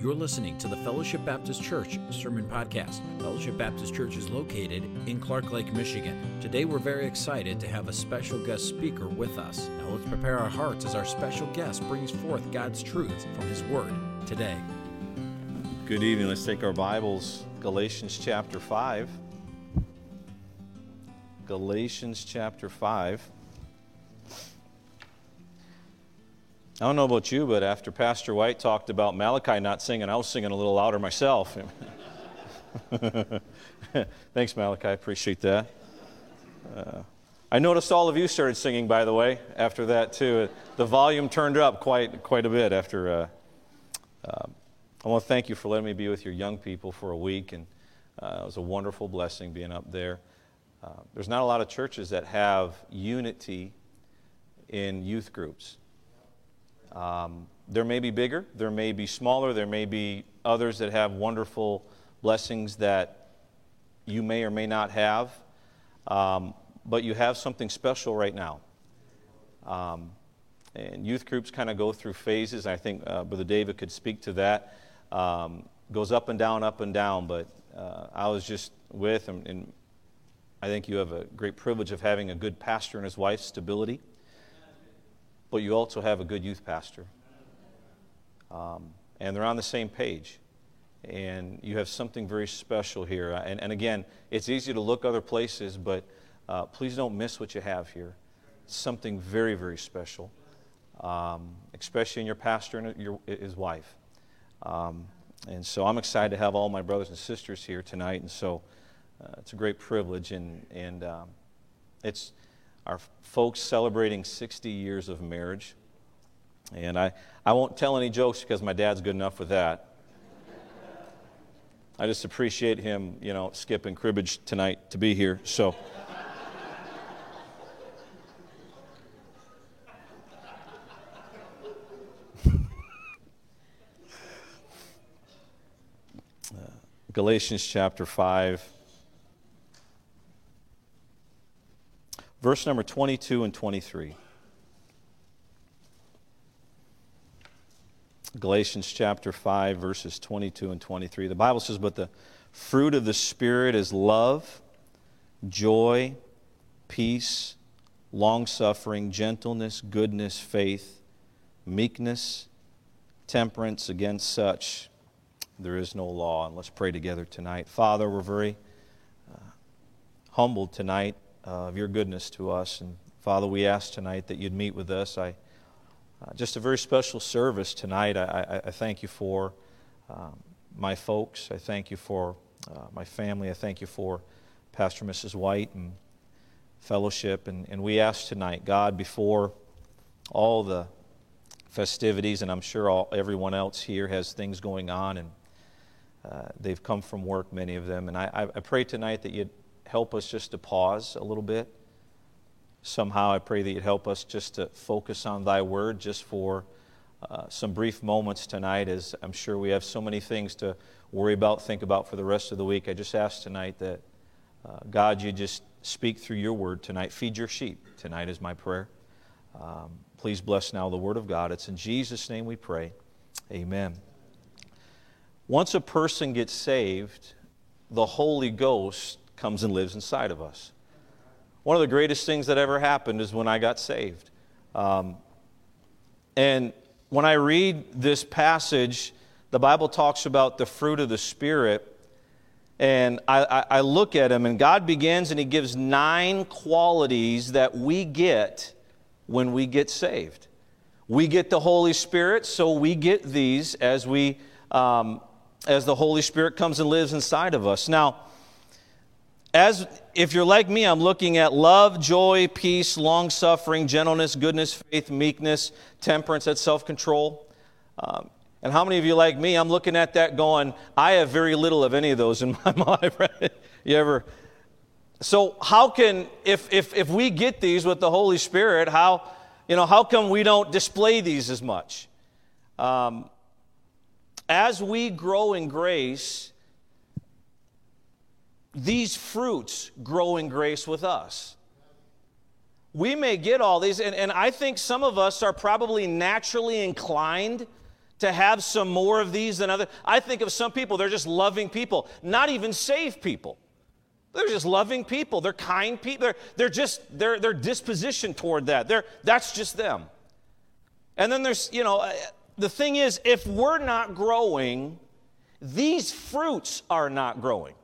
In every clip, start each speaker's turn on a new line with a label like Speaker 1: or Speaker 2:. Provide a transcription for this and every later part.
Speaker 1: You're listening to the Fellowship Baptist Church Sermon Podcast. Fellowship Baptist Church is located in Clark Lake, Michigan. Today we're very excited to have a special guest speaker with us. Now let's prepare our hearts as our special guest brings forth God's truth from His Word today.
Speaker 2: Good evening. Let's take our Bibles, Galatians chapter 5. Galatians chapter 5. I don't know about you, but after Pastor White talked about Malachi not singing, I was singing a little louder myself. Thanks, Malachi. I appreciate that. Uh, I noticed all of you started singing, by the way, after that, too. The volume turned up quite, quite a bit after. Uh, uh, I want to thank you for letting me be with your young people for a week, and uh, it was a wonderful blessing being up there. Uh, there's not a lot of churches that have unity in youth groups. Um, there may be bigger, there may be smaller, there may be others that have wonderful blessings that you may or may not have, um, but you have something special right now. Um, and youth groups kind of go through phases. I think uh, Brother David could speak to that. Um, goes up and down, up and down. But uh, I was just with, and, and I think you have a great privilege of having a good pastor and his wife, stability but you also have a good youth pastor. Um, and they're on the same page. And you have something very special here. And, and again, it's easy to look other places, but uh, please don't miss what you have here. It's something very, very special, um, especially in your pastor and your, his wife. Um, and so I'm excited to have all my brothers and sisters here tonight. And so uh, it's a great privilege. And, and um, it's, our folks celebrating 60 years of marriage. And I, I won't tell any jokes because my dad's good enough with that. I just appreciate him, you know, skipping cribbage tonight to be here. So. Uh, Galatians chapter 5. Verse number 22 and 23. Galatians chapter 5, verses 22 and 23. The Bible says, But the fruit of the Spirit is love, joy, peace, long suffering, gentleness, goodness, faith, meekness, temperance. Against such there is no law. And let's pray together tonight. Father, we're very uh, humbled tonight of your goodness to us. And Father, we ask tonight that you'd meet with us. I, uh, just a very special service tonight. I, I, I thank you for um, my folks. I thank you for uh, my family. I thank you for Pastor Mrs. White and fellowship. And, and we ask tonight, God, before all the festivities, and I'm sure all, everyone else here has things going on, and uh, they've come from work, many of them. And I, I pray tonight that you'd help us just to pause a little bit. Somehow, I pray that you'd help us just to focus on Thy Word just for uh, some brief moments tonight, as I'm sure we have so many things to worry about, think about for the rest of the week. I just ask tonight that, uh, God, you just speak through your Word tonight. Feed your sheep tonight, is my prayer. Um, please bless now the Word of God. It's in Jesus' name we pray. Amen. Once a person gets saved, the Holy Ghost comes and lives inside of us. One of the greatest things that ever happened is when I got saved. Um, and when I read this passage, the Bible talks about the fruit of the Spirit. And I, I, I look at him, and God begins and He gives nine qualities that we get when we get saved. We get the Holy Spirit, so we get these as we um, as the Holy Spirit comes and lives inside of us. Now, as if you're like me, I'm looking at love, joy, peace, long suffering, gentleness, goodness, faith, meekness, temperance, that's self control. Um, and how many of you, like me, I'm looking at that going, I have very little of any of those in my life, right? You ever? So, how can, if, if, if we get these with the Holy Spirit, how, you know, how come we don't display these as much? Um, as we grow in grace, these fruits grow in grace with us. We may get all these, and, and I think some of us are probably naturally inclined to have some more of these than other. I think of some people, they're just loving people, not even saved people. They're just loving people. They're kind people. They're, they're just, their, their disposition toward that. They're, that's just them. And then there's, you know, uh, the thing is, if we're not growing, these fruits are not growing.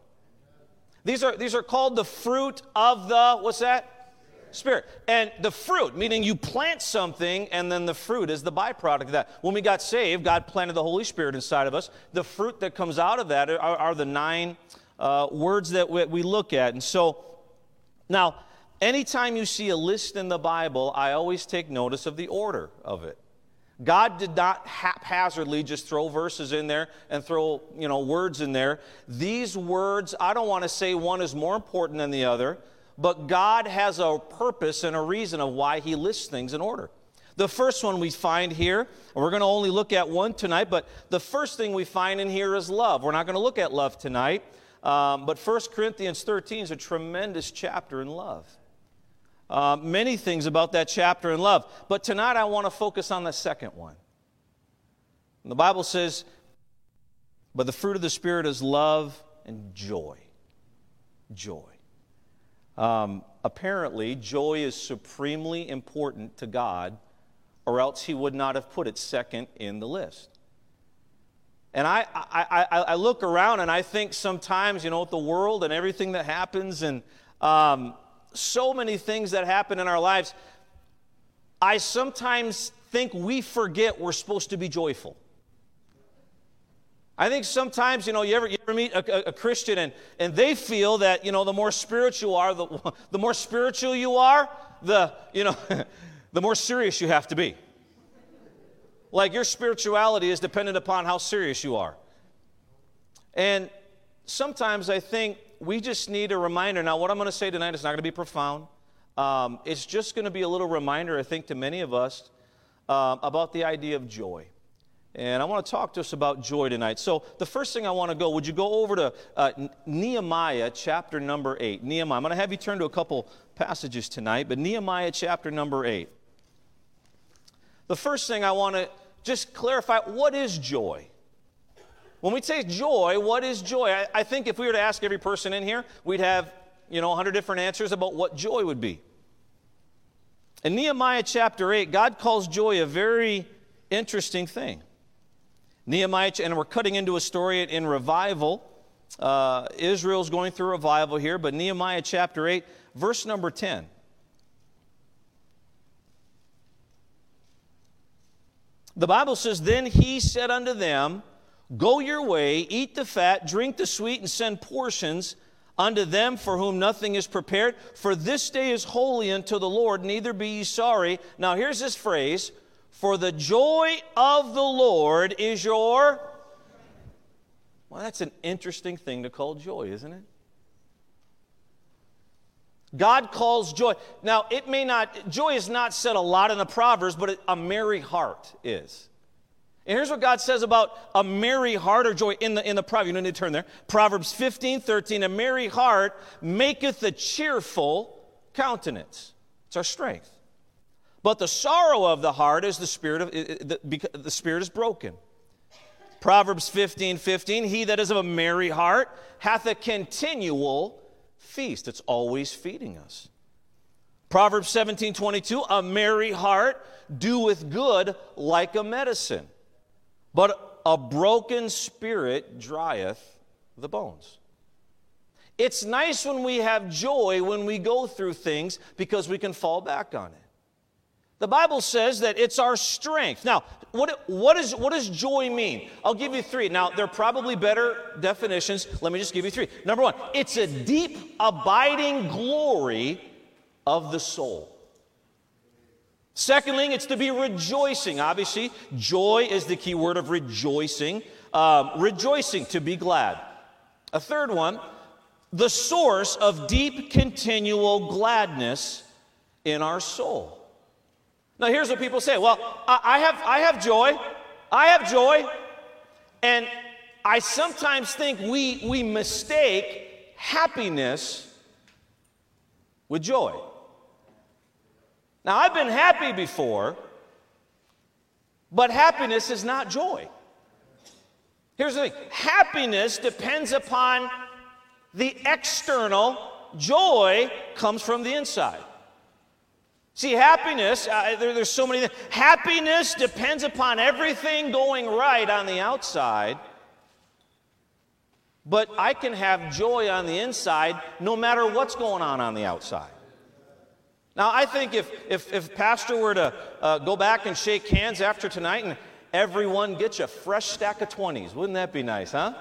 Speaker 2: These are, these are called the fruit of the, what's that? Spirit. And the fruit, meaning you plant something and then the fruit is the byproduct of that. When we got saved, God planted the Holy Spirit inside of us. The fruit that comes out of that are, are the nine uh, words that we, we look at. And so, now, anytime you see a list in the Bible, I always take notice of the order of it. God did not haphazardly just throw verses in there and throw, you know, words in there. These words, I don't want to say one is more important than the other but God has a purpose and a reason of why He lists things in order. The first one we find here, and we're going to only look at one tonight, but the first thing we find in here is love. We're not going to look at love tonight, um, but 1 Corinthians 13 is a tremendous chapter in love. Uh, many things about that chapter in love, but tonight I want to focus on the second one. And the Bible says, But the fruit of the Spirit is love and joy. Joy. Um, apparently, joy is supremely important to God, or else He would not have put it second in the list. And I, I, I, I look around and I think sometimes, you know, with the world and everything that happens, and um, so many things that happen in our lives, I sometimes think we forget we're supposed to be joyful. I think sometimes, you know, you ever, you ever meet a, a, a, Christian and, and they feel that, you know, the more spiritual are, the, the more spiritual you are, the, you know, the more serious you have to be. Like your spirituality is dependent upon how serious you are. And sometimes I think we just need a reminder. Now, what I'm going to say tonight is not going to be profound. Um, it's just going to be a little reminder, I think, to many of us uh, about the idea of joy. And I want to talk to us about joy tonight. So, the first thing I want to go, would you go over to uh, Nehemiah chapter number 8? Nehemiah. I'm going to have you turn to a couple passages tonight, but Nehemiah chapter number 8. The first thing I want to just clarify what is joy? When we say joy, what is joy? I, I think if we were to ask every person in here, we'd have, you know, 100 different answers about what joy would be. In Nehemiah chapter 8, God calls joy a very interesting thing. Nehemiah, and we're cutting into a story in revival. Uh, Israel's going through revival here, but Nehemiah chapter 8, verse number 10. The Bible says, Then he said unto them, Go your way, eat the fat, drink the sweet, and send portions unto them for whom nothing is prepared. For this day is holy unto the Lord, neither be ye sorry. Now here's this phrase for the joy of the Lord is your. Well, that's an interesting thing to call joy, isn't it? God calls joy. Now, it may not, joy is not said a lot in the Proverbs, but a merry heart is. And here's what God says about a merry heart or joy in the, in the Proverbs. You don't need to turn there. Proverbs 15, 13. A merry heart maketh a cheerful countenance. It's our strength. But the sorrow of the heart is the spirit of the, the spirit is broken. Proverbs 15, 15, he that is of a merry heart hath a continual feast. It's always feeding us. Proverbs 17, 22, a merry heart doeth good like a medicine, but a broken spirit drieth the bones. It's nice when we have joy when we go through things because we can fall back on it. The Bible says that it's our strength. Now, what, what, is, what does joy mean? I'll give you three. Now, there are probably better definitions. Let me just give you three. Number one, it's a deep, abiding glory of the soul. Secondly, it's to be rejoicing. Obviously, joy is the key word of rejoicing. Um, rejoicing, to be glad. A third one, the source of deep, continual gladness in our soul. Now, here's what people say well, I have, I have joy. I have joy. And I sometimes think we, we mistake happiness with joy. Now, I've been happy before, But happiness is not joy. Here's the thing happiness depends upon the external, joy comes from the inside. See, happiness, uh, there, there's so many things. Happiness depends upon everything going right on the outside. But I can have joy on the inside no matter what's going on on the outside. Now, I think if, if, if Pastor were to uh, go back and shake hands after tonight and everyone gets a fresh stack of 20s, wouldn't that be nice, huh?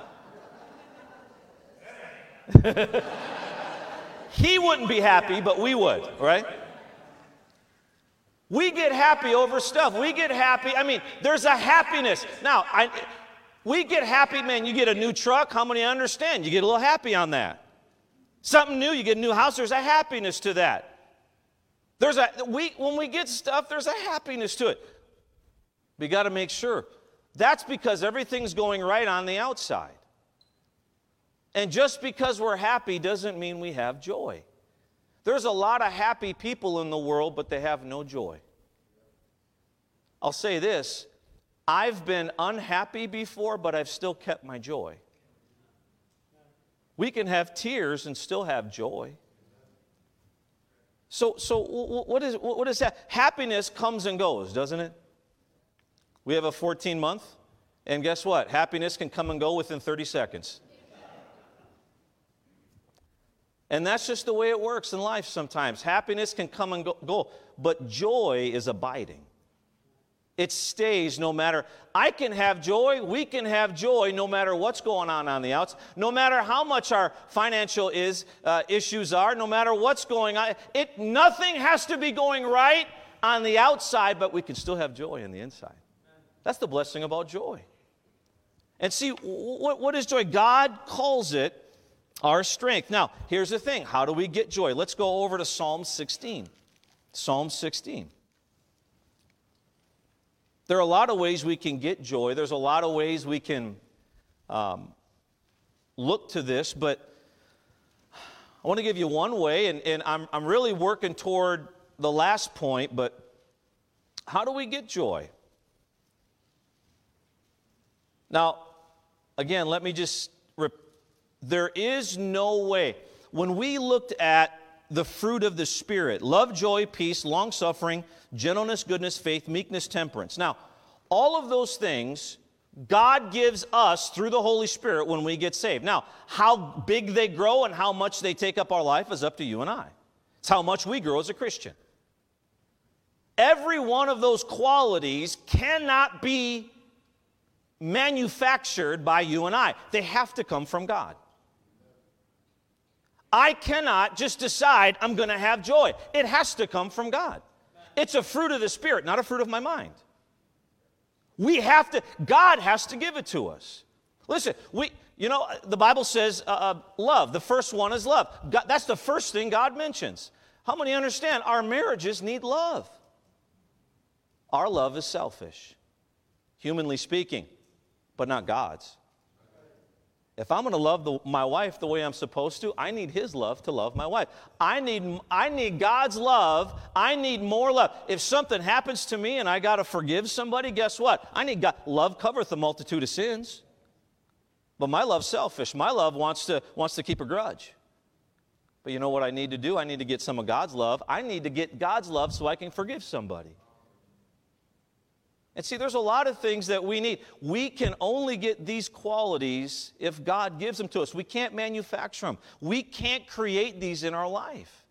Speaker 2: he wouldn't be happy, but we would, right? We get happy over stuff. We get happy. I mean, there's a happiness. Now, I, we get happy, man. You get a new truck. How many understand? You get a little happy on that. Something new, you get a new house. There's a happiness to that. There's a we when we get stuff, there's a happiness to it. We got to make sure. That's because everything's going right on the outside. And just because we're happy doesn't mean we have joy. There's a lot of happy people in the world, but they have no joy. I'll say this I've been unhappy before, but I've still kept my joy. We can have tears and still have joy. So, so what, is, what is that? Happiness comes and goes, doesn't it? We have a 14 month, and guess what? Happiness can come and go within 30 seconds. And that's just the way it works in life sometimes. Happiness can come and go, but joy is abiding. It stays no matter. I can have joy, we can have joy no matter what's going on on the outs, no matter how much our financial is, uh, issues are, no matter what's going on. It, nothing has to be going right on the outside, but we can still have joy on the inside. That's the blessing about joy. And see, what, what is joy? God calls it our strength. Now, here's the thing how do we get joy? Let's go over to Psalm 16. Psalm 16. There are a lot of ways we can get joy. There's a lot of ways we can um, look to this, but I want to give you one way, and, and I'm, I'm really working toward the last point, but how do we get joy? Now, again, let me just there is no way. When we looked at the fruit of the Spirit love, joy, peace, long suffering, gentleness, goodness, faith, meekness, temperance. Now, all of those things God gives us through the Holy Spirit when we get saved. Now, how big they grow and how much they take up our life is up to you and I. It's how much we grow as a Christian. Every one of those qualities cannot be manufactured by you and I, they have to come from God. I cannot just decide I'm going to have joy. It has to come from God. It's a fruit of the Spirit, not a fruit of my mind. We have to, God has to give it to us. Listen, we, you know, the Bible says uh, uh, love. The first one is love. God, that's the first thing God mentions. How many understand our marriages need love? Our love is selfish, humanly speaking, but not God's. If I'm going to love the, my wife the way I'm supposed to, I need his love to love my wife. I need, I need God's love. I need more love. If something happens to me and I got to forgive somebody, guess what? I need God. Love covereth a multitude of sins. But my love's selfish. My love wants to, wants to keep a grudge. But you know what I need to do? I need to get some of God's love. I need to get God's love so I can forgive somebody. And see, there's a lot of things that we need. We can only get these qualities if God gives them to us. We can't manufacture them, we can't create these in our life.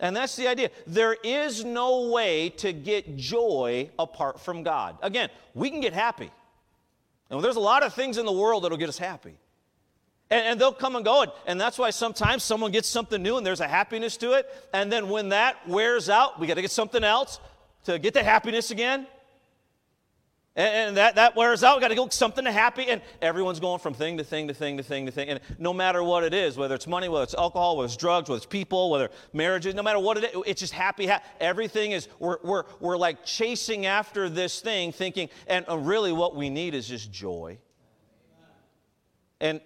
Speaker 2: And that's the idea. There is no way to get joy apart from God. Again, we can get happy. And there's a lot of things in the world that'll get us happy. And, and, they'll come and go. And, and that's why sometimes someone gets something new and there's a happiness to it. And then when that wears out, we got to get something else to get the happiness again. And, that, that wears out. We've got to go something to happy. And everyone's going from thing to thing to thing to thing to thing. And no matter what it is, whether it's money, whether it's alcohol, whether it's drugs, whether it's people, whether marriages, no matter what it is, it's just happy. Ha- everything is, we're, we're, we're like chasing after this thing, thinking, and uh, really what we need is just joy. And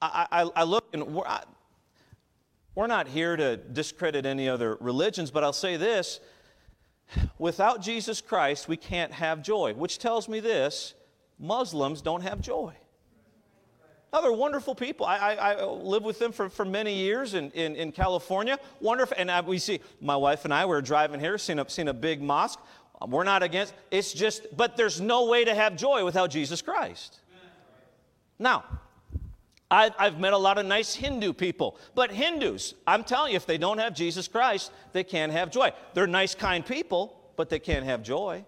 Speaker 2: I, I, I look, and we're, I, we're not here to discredit any other religions, but I'll say this without Jesus Christ, we can't have joy, which tells me this Muslims don't have joy. Now, they're wonderful people. I, I, I lived with them for, for many years in, in, in California. Wonderful. And I, we see, my wife and I were driving here, seen a, seen a big mosque. We're not against, it's just, but there's no way to have joy without Jesus Christ. Now, I've met a lot of nice Hindu people, but Hindus, I'm telling you, if they don't have Jesus Christ, they can't have joy. They're nice, kind people, but they can't have joy.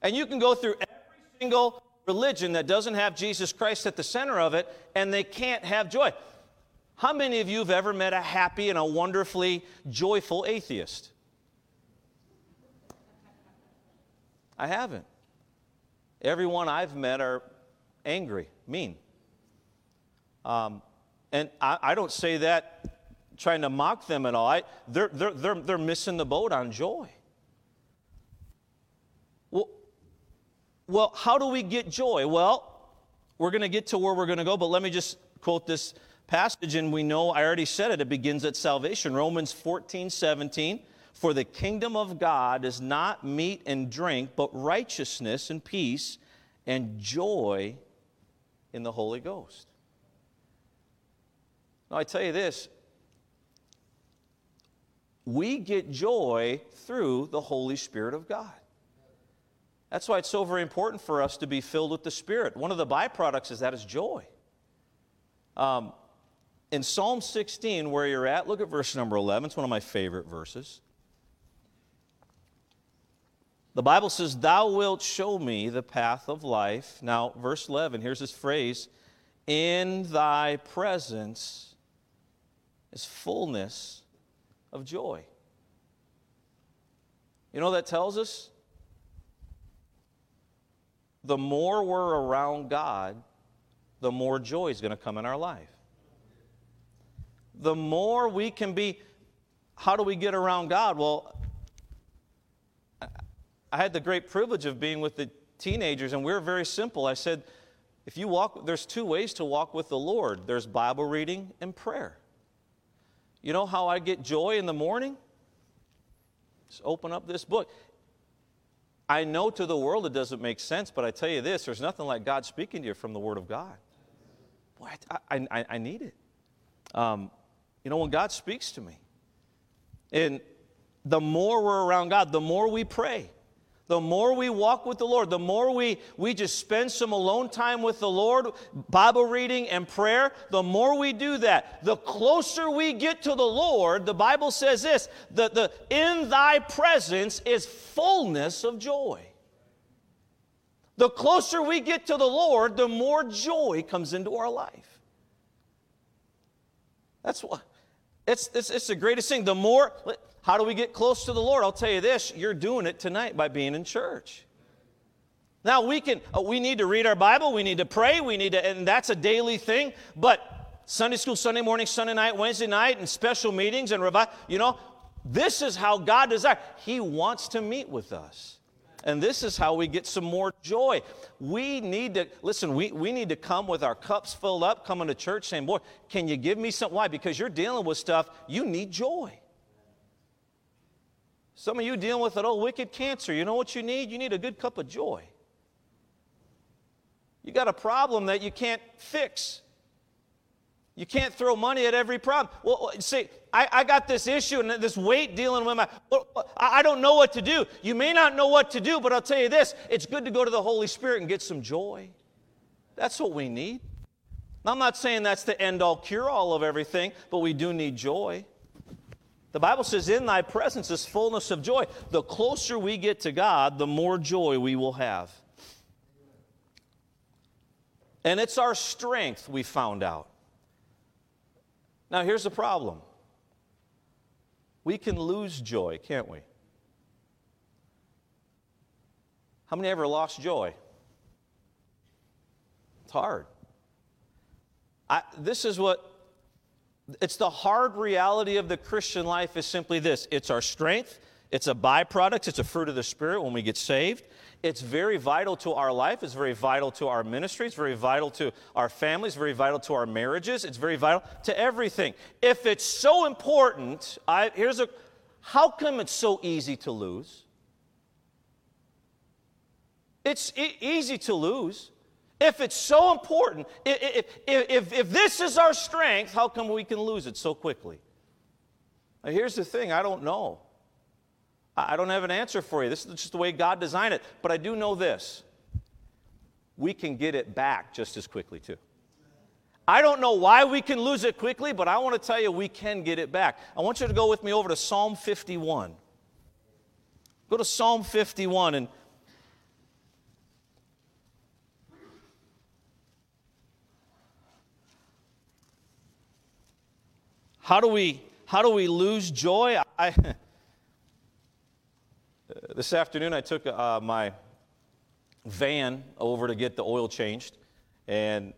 Speaker 2: And you can go through every single religion that doesn't have Jesus Christ at the center of it, and they can't have joy. How many of you have ever met a happy and a wonderfully joyful atheist? I haven't. Everyone I've met are angry, mean. Um, and I, I, don't say that trying to mock them at all. I, they're, they're, they're, they're missing the boat on joy. Well, well, how do we get joy? Well, we're going to get to where we're going to go, but let me just quote this passage, and we know, I already said it, it begins at salvation. Romans 14, 17. For the kingdom of God is not meat and drink, but righteousness and peace and joy in the Holy Ghost. Now, I tell you this we get joy through the Holy Spirit of God. That's why it's so very important for us to be filled with the Spirit. One of the byproducts is that is joy. Um, in Psalm 16, where you're at, look at verse number 11. It's one of my favorite verses. The Bible says, Thou wilt show me the path of life. Now, verse 11, here's this phrase In thy presence is fullness of joy. You know that tells us? the more we're around God, the more joy is going to come in our life. The more we can be, how do we get around God? Well, I had the great privilege of being with the teenagers, and we are very simple. I said, if you walk, there's two ways to walk with the Lord there's Bible reading and prayer. You know how I get joy in the morning? Just open up this book. I know to the world it doesn't make sense, but I tell you this there's nothing like God speaking to you from the Word of God. Boy, I, I, I need it. Um, you know, when God speaks to me, and the more we're around God, the more we pray the more we walk with the Lord, the more we, we just spend some alone time with the Lord, Bible reading and prayer, the more we do that, the closer we get to the Lord, the Bible says this the, the, in thy presence is fullness of joy. The closer we get to the Lord, the more joy comes into our life. That's what it's, it's, it's the greatest thing. The more, how do we get close to the Lord? I'll tell you this you're doing it tonight by being in church. Now, we can, uh, we need to read our Bible, we need to pray, we need to, and that's a daily thing, but Sunday school, Sunday morning, Sunday night, Wednesday night, and special meetings and revival, you know, this is how God desires. He wants to meet with us. And this is how we get some more joy. We need to, listen, we, we need to come with our cups filled up, coming to church saying, Boy, can you give me some? Why? Because you're dealing with stuff, you need joy. Some of you dealing with an old wicked cancer. You know what you need? You need a good cup of joy. You got a problem that you can't fix. You can't throw money at every problem. Well, uh, see, I, I got this issue and this weight dealing with my. Uh, I don't know what to do. You may not know what to do, but I'll tell you this it's good to go to the Holy Spirit and get some joy. That's what we need. I'm not saying that's the end all cure all of everything, but we do need joy. The Bible says, In thy presence is fullness of joy. The closer we get to God, the more joy we will have. And it's our strength, we found out. Now, here's the problem we can lose joy, can't we? How many ever lost joy? It's hard. I, this is what it's the hard reality of the Christian life is simply this it's our strength, it's a byproduct, it's a fruit of the Spirit when we get saved. It's very vital to our life, it's very vital to our ministry, it's very vital to our families, very vital to our marriages, it's very vital to everything. If it's so important, I, here's a how come it's so easy to lose? It's e- easy to lose. If it's so important, if, if, if, if this is our strength, how come we can lose it so quickly? Now, here's the thing I don't know. I don't have an answer for you. This is just the way God designed it. But I do know this we can get it back just as quickly, too. I don't know why we can lose it quickly, but I want to tell you we can get it back. I want you to go with me over to Psalm 51. Go to Psalm 51 and How do we, how do we lose joy? I, this afternoon, I took uh, my van over to get the oil changed. And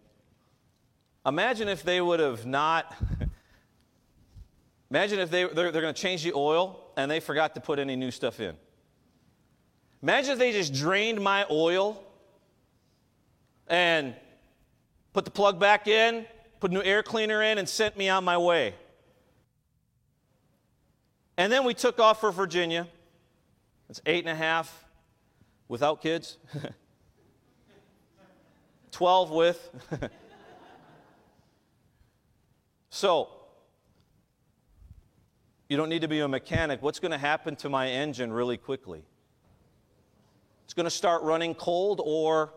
Speaker 2: imagine if they would have not, imagine if they, they're, they're going to change the oil and they forgot to put any new stuff in. Imagine if they just drained my oil and put the plug back in, put a new air cleaner in, and sent me on my way. And then we took off for Virginia. It's eight and a half without kids, 12 with. so, you don't need to be a mechanic. What's going to happen to my engine really quickly? It's going to start running cold or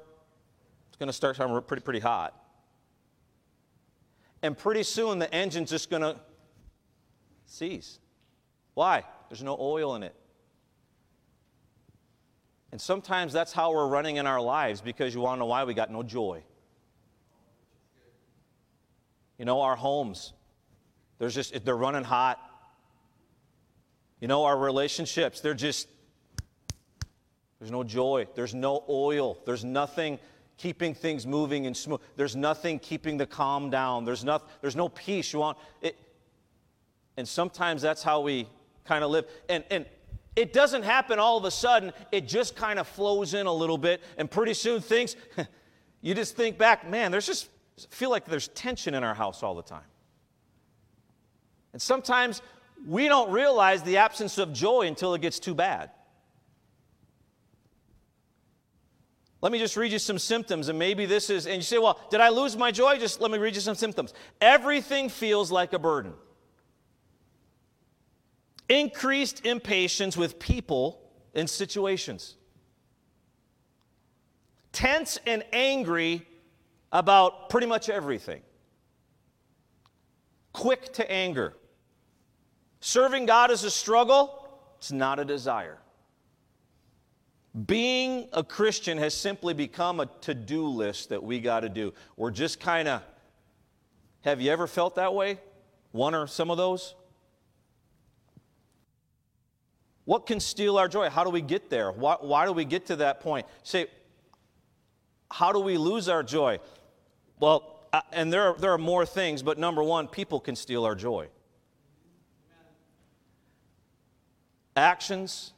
Speaker 2: it's going to start pretty, pretty hot. And pretty soon the engine's just going to cease. Why? There's no oil in it. And sometimes that's how we're running in our lives because you want to know why? We got no joy. You know, our homes, there's just, they're running hot. You know, our relationships, they're just, there's no joy. There's no oil. There's nothing keeping things moving and smooth. There's nothing keeping the calm down. There's, no, there's no peace. You want it. And sometimes that's how we kind of live. And, and it doesn't happen all of a sudden, it just kind of flows in a little bit, and pretty soon things, you just think back, man, there's just, feel like there's tension in our house all the time. And sometimes we don't realize the absence of joy until it gets too bad. Let me just read you some symptoms, and maybe this is, and you say, well, did I lose my joy? Just let me read you some symptoms. Everything feels like a burden increased impatience with people and situations, tense and angry about pretty much everything, quick to anger. Serving God is a struggle, it's not a desire. Being a Christian has simply become a to do list that we got to do. We're just kind of, have you ever felt that way? One or some of those? What can steal our joy? How do we get there? Why, why do we get to that point? Say, how do we lose our joy? Well, and there are, there are more things, but number one, people can steal our joy. Actions,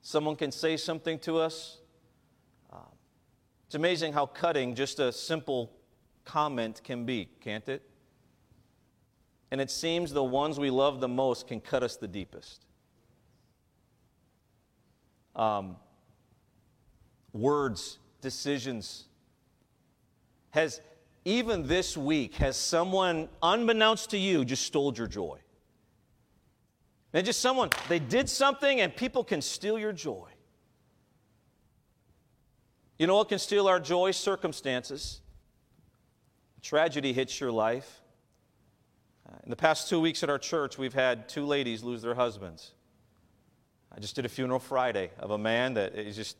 Speaker 2: someone can say something to us. Uh, it's amazing how cutting just a simple comment can be, can't it? And it seems the ones we love the most can cut us the deepest um, words, decisions. Has even this week, has someone, unbeknownst to you, just stole your joy? And just someone, they did something and people can steal your joy. You know what can steal our joy? Circumstances. Tragedy hits your life. Uh, in the past two weeks at our church, we've had two ladies lose their husbands. I just did a funeral Friday of a man that is just,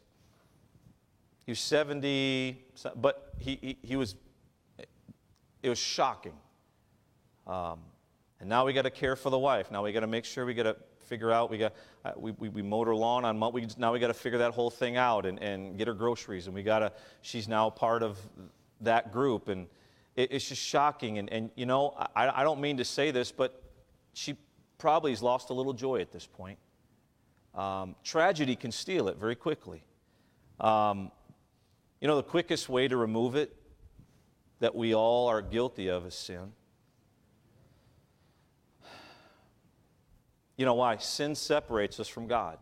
Speaker 2: he was 70, but he, he, he was, it was shocking. Um, and now we got to care for the wife. Now we got to make sure we got to figure out, we got, uh, we, we, we her lawn on, we, now we got to figure that whole thing out and, and get her groceries. And we got to, she's now part of that group. And it, it's just shocking. And, and you know, I, I don't mean to say this, but she probably has lost a little joy at this point. Um, tragedy can steal it very quickly. Um, you know, the quickest way to remove it that we all are guilty of is sin. You know why? Sin separates us from God.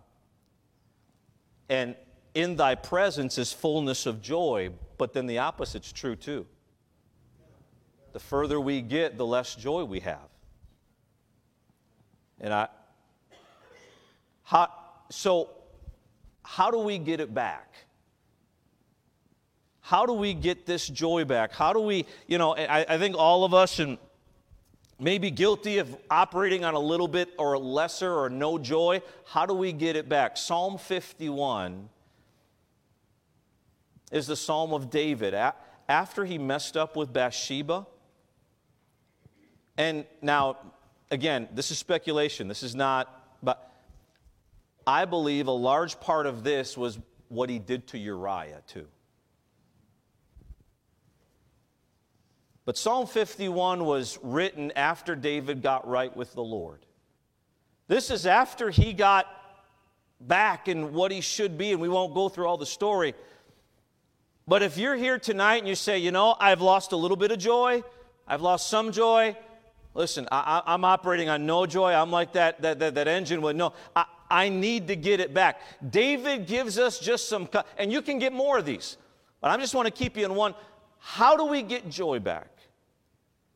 Speaker 2: And in thy presence is fullness of joy, but then the opposite's true too. The further we get, the less joy we have. And I, how, so how do we get it back? How do we get this joy back? How do we, you know, I, I think all of us, and may be guilty of operating on a little bit or lesser or no joy. How do we get it back? Psalm 51 is the Psalm of David. After he messed up with Bathsheba, and now, again, this is speculation. This is not, but I believe a large part of this was what he did to Uriah, too. But Psalm 51 was written after David got right with the Lord. This is after he got back in what he should be, and we won't go through all the story. But if you're here tonight and you say, you know, I've lost a little bit of joy, I've lost some joy, listen, I, am operating on no joy. I'm like that, that, that, that engine with no, I, I need to get it back. David gives us just some, and you can get more of these, but I just want to keep you in one. How do we get joy back?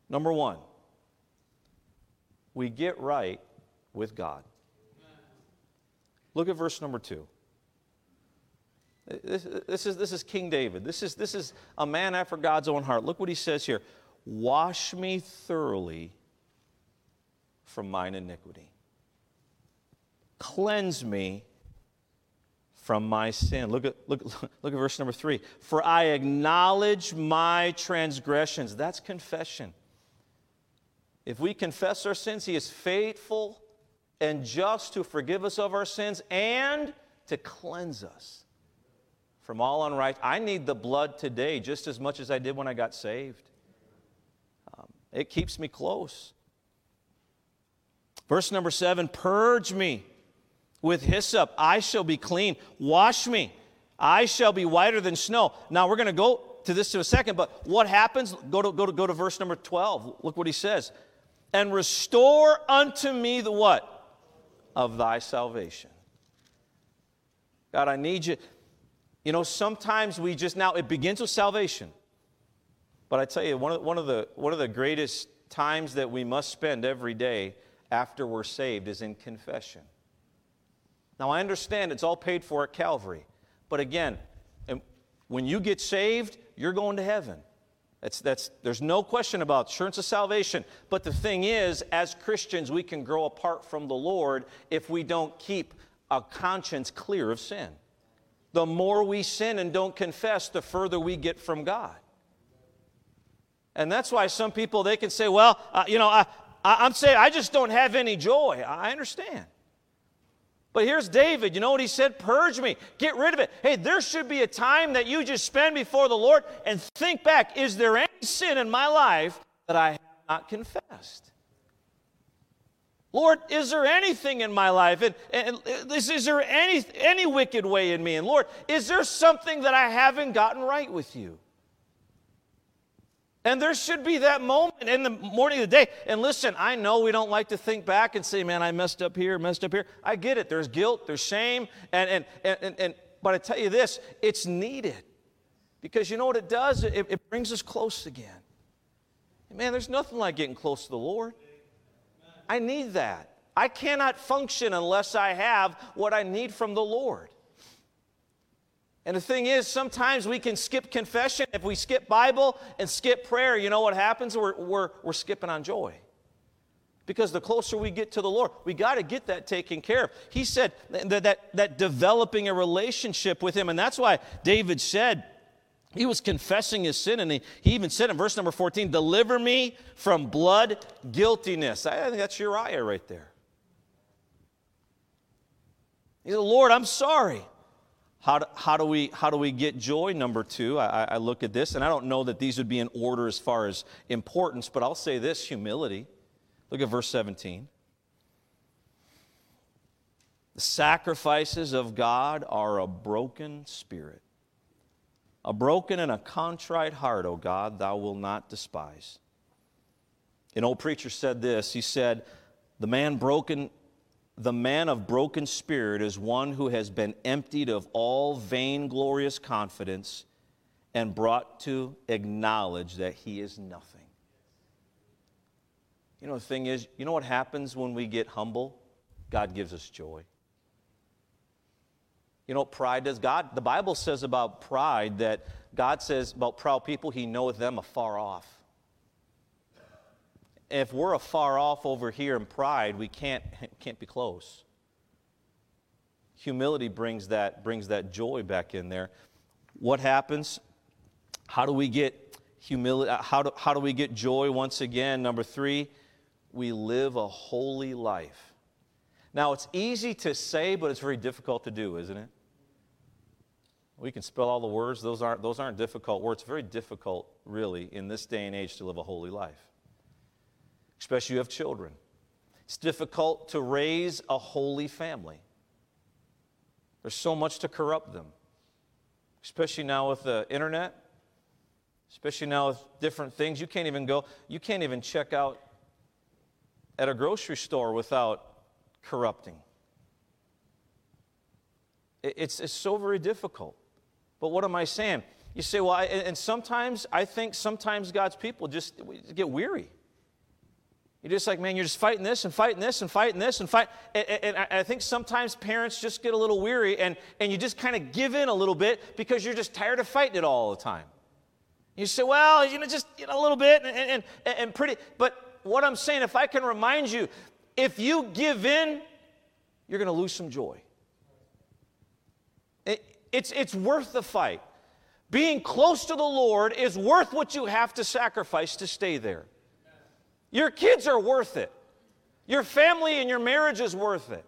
Speaker 2: Number one, we get right with God. Look at verse number two. This, this, is, this is King David. This is, this is a man after God's own heart. Look what he says here Wash me thoroughly from mine iniquity, cleanse me from my sin. Look at, look, look at verse number three. For I acknowledge my transgressions. That's confession. If we confess our sins, He is faithful and just to forgive us of our sins and to cleanse us from all unright. I need the blood today just as much as I did when I got saved. Um, it keeps me close. Verse number seven Purge me with hyssop, I shall be clean. Wash me, I shall be whiter than snow. Now we're going to go to this in a second, but what happens? Go to, go to, go to verse number 12. Look what he says and restore unto me the what? Of thy salvation. God, I need you. You know, sometimes we just now, it begins with salvation. But I tell you, one of, one of, the, one of the greatest times that we must spend every day after we're saved is in confession. Now, I understand it's all paid for at Calvary. But again, when you get saved, you're going to heaven. That's, that's, there's no question about assurance of salvation. But the thing is, as Christians, we can grow apart from the Lord if we don't keep a conscience clear of sin. The more we sin and don't confess, the further we get from God. And that's why some people, they can say, well, uh, you know, I, I, I'm saying I just don't have any joy. I understand. But here's David. You know what he said? Purge me. Get rid of it. Hey, there should be a time that you just spend before the Lord and think back is there any sin in my life that I have not confessed? Lord, is there anything in my life? And, and is, is there any, any wicked way in me? And Lord, is there something that I haven't gotten right with you? And there should be that moment in the morning of the day. And listen, I know we don't like to think back and say, man, I messed up here, messed up here. I get it. There's guilt, there's shame. And, and, and, and, and but I tell you this, it's needed. Because you know what it does? It, it brings us close again. Man, there's nothing like getting close to the Lord. I need that. I cannot function unless I have what I need from the Lord. And the thing is, sometimes we can skip confession. If we skip Bible and skip prayer, you know what happens? We're, we're, we're skipping on joy. Because the closer we get to the Lord, we got to get that taken care of. He said that, that, that developing a relationship with Him. And that's why David said, he was confessing his sin, and he, he even said in verse number 14, Deliver me from blood guiltiness. I think that's Uriah right there. He said, Lord, I'm sorry. How do, how do, we, how do we get joy? Number two, I, I look at this, and I don't know that these would be in order as far as importance, but I'll say this humility. Look at verse 17. The sacrifices of God are a broken spirit. A broken and a contrite heart, O God, thou wilt not despise. An old preacher said this. He said, The man broken the man of broken spirit is one who has been emptied of all vainglorious confidence and brought to acknowledge that he is nothing. You know, the thing is, you know what happens when we get humble? God gives us joy. You know what pride does? God, the Bible says about pride that God says about proud people, He knoweth them afar off. If we're afar off over here in pride, we can't, can't be close. Humility brings that, brings that joy back in there. What happens? How do we get humility? Uh, how do, how do we get joy once again? Number three, we live a holy life. Now, it's easy to say, but it's very difficult to do, isn't it? We can spell all the words, those aren't, those aren't difficult words. It's very difficult, really, in this day and age to live a holy life, especially you have children. It's difficult to raise a holy family. There's so much to corrupt them, especially now with the internet, especially now with different things. You can't even go, you can't even check out at a grocery store without corrupting. It's, it's so very difficult. But what am I saying? You say, well, I, and sometimes I think sometimes God's people just get weary. You're just like, man, you're just fighting this and fighting this and fighting this and fight. And, and I think sometimes parents just get a little weary and, and you just kind of give in a little bit because you're just tired of fighting it all the time. You say, well, you know, just you know, a little bit and, and, and pretty. But what I'm saying, if I can remind you, if you give in, you're going to lose some joy. It, it's, it's worth the fight. Being close to the Lord is worth what you have to sacrifice to stay there. Your kids are worth it. Your family and your marriage is worth it.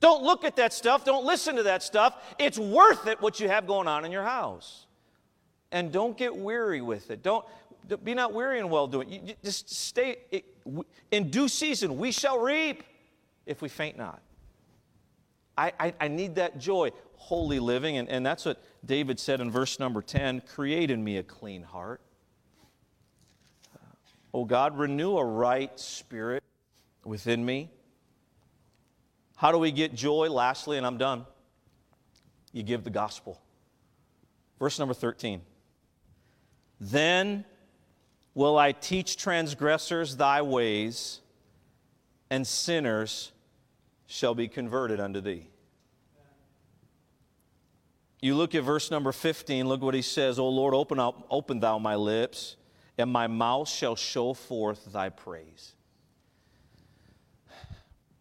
Speaker 2: Don't look at that stuff. Don't listen to that stuff. It's worth it what you have going on in your house. And don't get weary with it. Don't be not weary in well doing. You just stay in due season. We shall reap if we faint not. I, I, I need that joy holy living. And, and that's what David said in verse number 10 Create in me a clean heart. Oh God, renew a right spirit within me. How do we get joy? Lastly, and I'm done. You give the gospel. Verse number 13. Then will I teach transgressors thy ways, and sinners shall be converted unto thee. You look at verse number 15, look what he says, O Lord, open, up, open thou my lips, and my mouth shall show forth thy praise.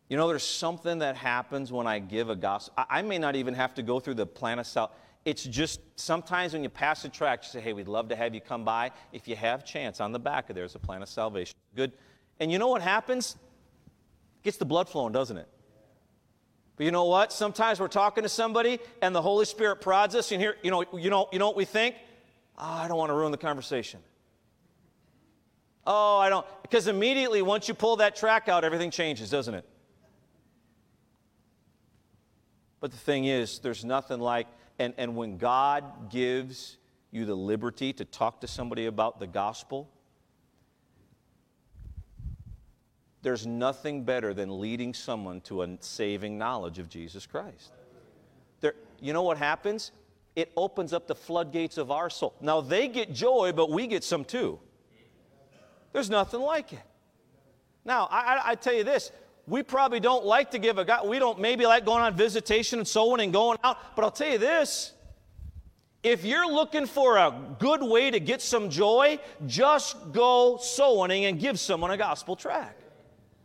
Speaker 2: You know, there's something that happens when I give a gospel. I may not even have to go through the plan of salvation. It's just sometimes when you pass a track, you say, hey, we'd love to have you come by. If you have chance, on the back of there's a plan of salvation. Good. And you know what happens? Gets the blood flowing, doesn't it? But you know what? Sometimes we're talking to somebody and the Holy Spirit prods us, and here, you know, you know, you know what we think? Oh, I don't want to ruin the conversation. Oh, I don't. Because immediately once you pull that track out, everything changes, doesn't it? But the thing is, there's nothing like, and, and when God gives you the liberty to talk to somebody about the gospel, There's nothing better than leading someone to a saving knowledge of Jesus Christ. There, you know what happens? It opens up the floodgates of our soul. Now they get joy, but we get some too. There's nothing like it. Now, I, I, tell you this we probably don't like to give a God, we don't maybe like going on visitation and so on and going out, but I'll tell you this if you're looking for a good way to get some joy, just go sowing and give someone a gospel track.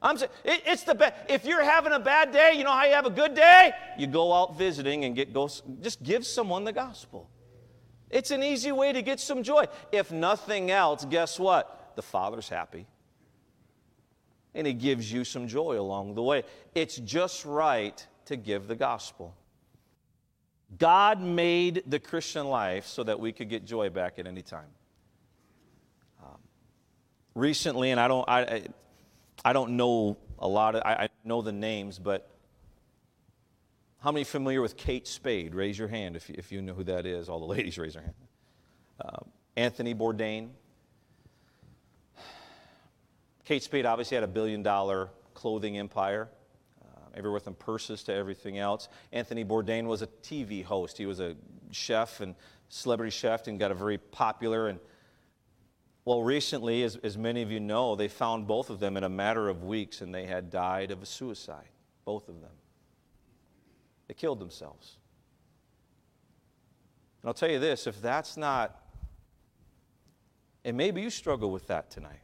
Speaker 2: I'm saying it, it's the best. If you're having a bad day, you know how you have a good day? You go out visiting and get go. Just give someone the gospel. It's an easy way to get some joy. If nothing else, guess what? The Father's happy. And He gives you some joy along the way. It's just right to give the gospel. God made the Christian life so that we could get joy back at any time. Um, recently, and I don't, I, I don't know a lot of, I, I know the names, but how many familiar with Kate Spade? Raise your hand if you, if you know who that is. All the ladies raise their hand. Uh, Anthony Bourdain. Kate Spade obviously had a billion dollar clothing empire. Uh, everywhere from purses to everything else. Anthony Bourdain was a TV host. He was a chef and celebrity chef and got a very popular and well, recently, as, as many of you know, they found both of them in a matter of weeks and they had died of a suicide, both of them. They killed themselves. And I'll tell you this if that's not, and maybe you struggle with that tonight.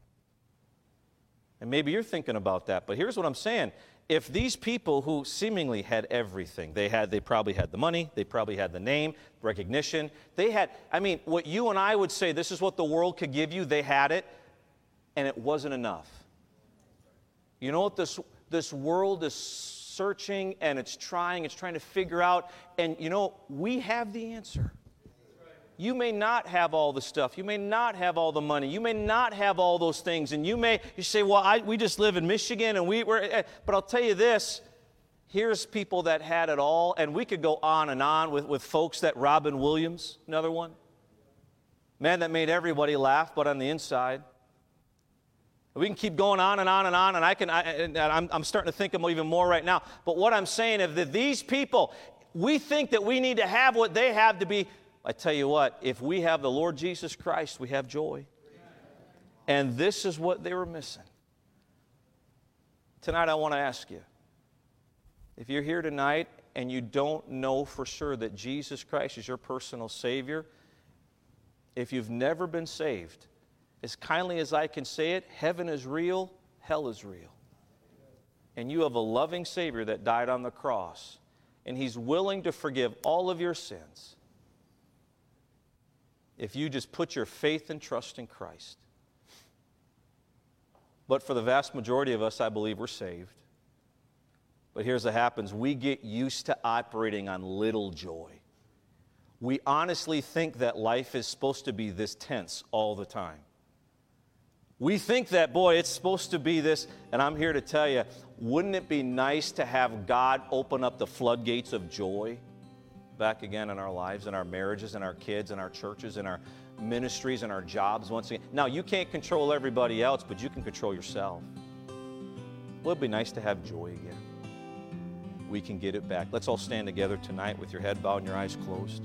Speaker 2: And maybe you're thinking about that, but here's what I'm saying if these people who seemingly had everything, they had, they probably had the money, they probably had the name, recognition, they had, I mean, what you and I would say, this is what the world could give you, they had it, and it wasn't enough. You know what this, this world is searching and it's trying, it's trying to figure out, and you know, we have the answer. You may not have all the stuff. You may not have all the money. You may not have all those things. And you may you say, well, I, we just live in Michigan and we, we're, eh, but I'll tell you this here's people that had it all. And we could go on and on with, with folks that Robin Williams, another one. Man that made everybody laugh, but on the inside. We can keep going on and on and on, and I can. I, and I'm, I'm starting to think of even more right now. But what I'm saying is that these people, we think that we need to have what they have to be I tell you what, if we have the Lord Jesus Christ, we have joy. And this is what they were missing. Tonight, I want to ask you if you're here tonight and you don't know for sure that Jesus Christ is your personal Savior, if you've never been saved, as kindly as I can say it, heaven is real, hell is real. And you have a loving Savior that died on the cross, and He's willing to forgive all of your sins if you just put your faith and trust in Christ. But for the vast majority of us, I believe we're saved. But here's what happens we get used to operating on little joy. We honestly think that life is supposed to be this tense all the time. We think that, boy, it's supposed to be this, and I'm here to tell you, wouldn't it be nice to have God open up the floodgates of joy? Back again in our lives, in our marriages, in our kids, in our churches, in our ministries, in our jobs once again. Now, you can't control everybody else, but you can control yourself. Well, it'd be nice to have joy again. We can get it back. Let's all stand together tonight with your head bowed and your eyes closed.